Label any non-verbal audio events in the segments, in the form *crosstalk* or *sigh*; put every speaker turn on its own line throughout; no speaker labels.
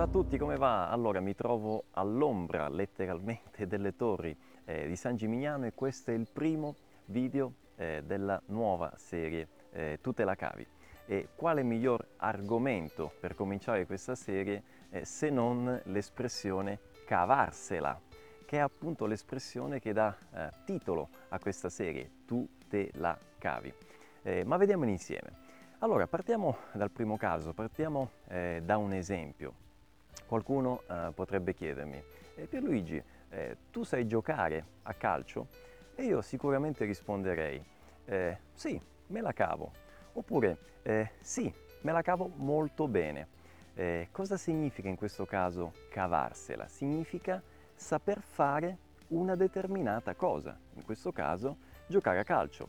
Ciao a tutti, come va? Allora, mi trovo all'ombra letteralmente delle torri eh, di San Gimignano e questo è il primo video eh, della nuova serie eh, Tu te la cavi. E quale miglior argomento per cominciare questa serie eh, se non l'espressione cavarsela, che è appunto l'espressione che dà eh, titolo a questa serie, Tu te la cavi. Eh, ma vediamoli insieme. Allora, partiamo dal primo caso, partiamo da un esempio. Qualcuno eh, potrebbe chiedermi, eh, Pierluigi, eh, tu sai giocare a calcio? E io sicuramente risponderei, eh, sì, me la cavo. Oppure, eh, sì, me la cavo molto bene. Eh, cosa significa in questo caso cavarsela? Significa saper fare una determinata cosa, in questo caso giocare a calcio.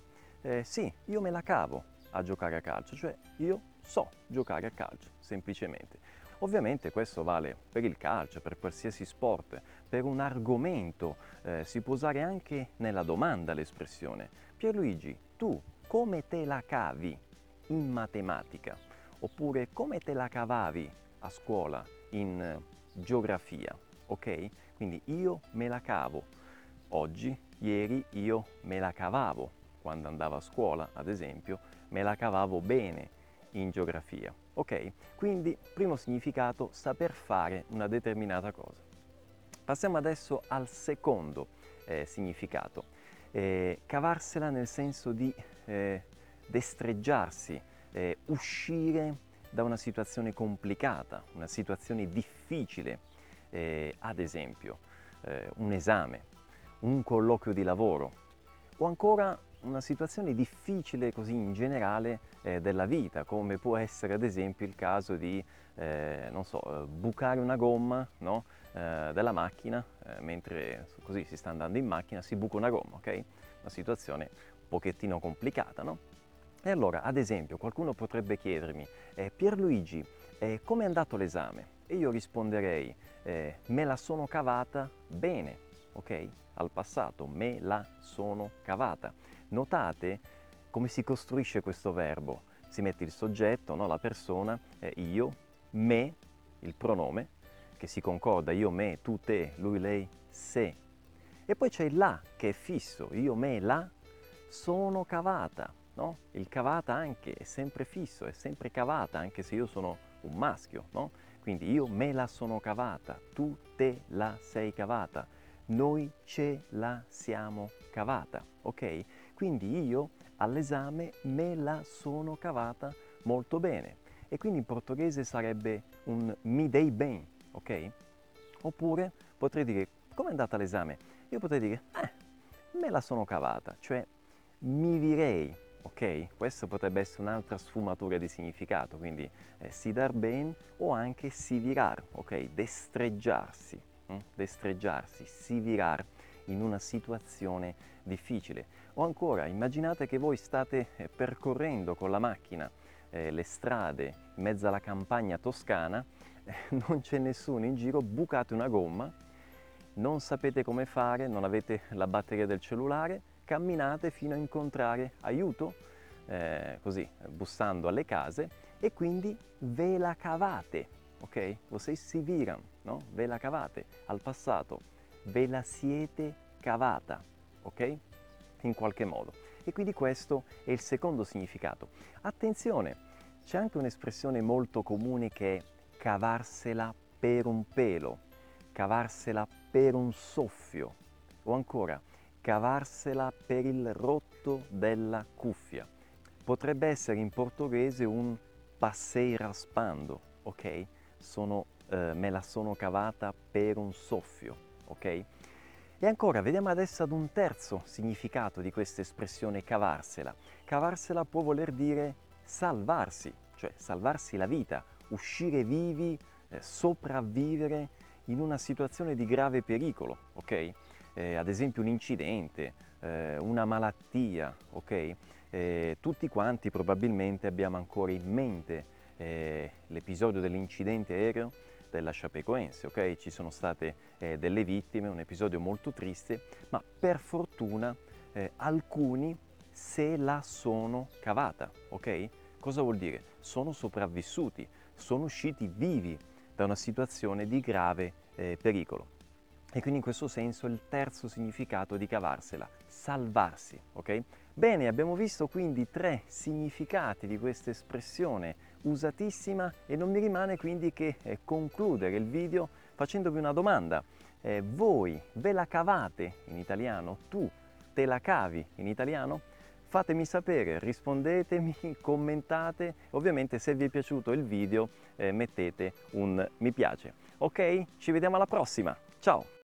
sì, io me la cavo a giocare a calcio, cioè io so giocare a calcio, semplicemente. Ovviamente questo vale per il calcio, per qualsiasi sport, per un argomento, eh, si può usare anche nella domanda l'espressione. Pierluigi, tu come te la cavi in matematica? Oppure come te la cavavi a scuola in eh, geografia? Ok? Quindi io me la cavo. Oggi, ieri io me la cavavo. Quando andavo a scuola, ad esempio, me la cavavo bene in geografia. Ok? Quindi, primo significato, saper fare una determinata cosa. Passiamo adesso al secondo eh, significato. Eh, cavarsela nel senso di eh, destreggiarsi, eh, uscire da una situazione complicata, una situazione difficile, eh, ad esempio eh, un esame, un colloquio di lavoro o ancora una situazione difficile così in generale eh, della vita, come può essere ad esempio il caso di, eh, non so, eh, bucare una gomma no? eh, della macchina, eh, mentre così si sta andando in macchina, si buca una gomma, ok? Una situazione un pochettino complicata, no? E allora, ad esempio, qualcuno potrebbe chiedermi, eh, Pierluigi, come è andato l'esame? E io risponderei, me la sono cavata bene, ok? Al passato, me la sono cavata. Notate come si costruisce questo verbo. Si mette il soggetto, no? la persona, eh, io, me, il pronome, che si concorda io, me, tu, te, lui, lei, se. E poi c'è il la che è fisso, io, me, la, sono cavata. No? Il cavata anche è sempre fisso, è sempre cavata, anche se io sono un maschio. No? Quindi io me la sono cavata, tu te la sei cavata, noi ce la siamo cavata, ok? Quindi io all'esame me la sono cavata molto bene e quindi in portoghese sarebbe un mi dei ben, ok? Oppure potrei dire come è andata l'esame? Io potrei dire eh, me la sono cavata, cioè mi virei, ok? Questo potrebbe essere un'altra sfumatura di significato, quindi eh, si dar ben o anche si virar, ok? Destreggiarsi? Destreggiarsi, si virar in una situazione difficile. O ancora, immaginate che voi state eh, percorrendo con la macchina eh, le strade in mezzo alla campagna toscana, eh, *laughs* non c'è nessuno in giro, bucate una gomma, non sapete come fare, non avete la batteria del cellulare, camminate fino a incontrare aiuto, eh, così, bussando alle case, e quindi ve la cavate, ok? Vocês si viram, no? Ve la cavate. Al passato ve la siete cavata, ok? In qualche modo. E quindi questo è il secondo significato. Attenzione, c'è anche un'espressione molto comune che è cavarsela per un pelo, cavarsela per un soffio o ancora cavarsela per il rotto della cuffia. Potrebbe essere in portoghese un passei raspando, ok? Sono, eh, me la sono cavata per un soffio ok? E ancora, vediamo adesso ad un terzo significato di questa espressione cavarsela. Cavarsela può voler dire salvarsi, cioè salvarsi la vita, uscire vivi, eh, sopravvivere in una situazione di grave pericolo, ok? Eh, ad esempio un incidente, eh, una malattia, ok? Eh, tutti quanti probabilmente abbiamo ancora in mente eh, l'episodio dell'incidente aereo della Chapecoense, ok? Ci sono state eh, delle vittime, un episodio molto triste, ma per fortuna eh, alcuni se la sono cavata, ok? Cosa vuol dire? Sono sopravvissuti, sono usciti vivi da una situazione di grave eh, pericolo. E quindi in questo senso il terzo significato di cavarsela, salvarsi, ok? Bene, abbiamo visto quindi tre significati di questa espressione usatissima e non mi rimane quindi che eh, concludere il video facendovi una domanda. Eh, voi ve la cavate in italiano? Tu te la cavi in italiano? Fatemi sapere, rispondetemi, *laughs* commentate, ovviamente se vi è piaciuto il video eh, mettete un mi piace. Ok? Ci vediamo alla prossima, ciao!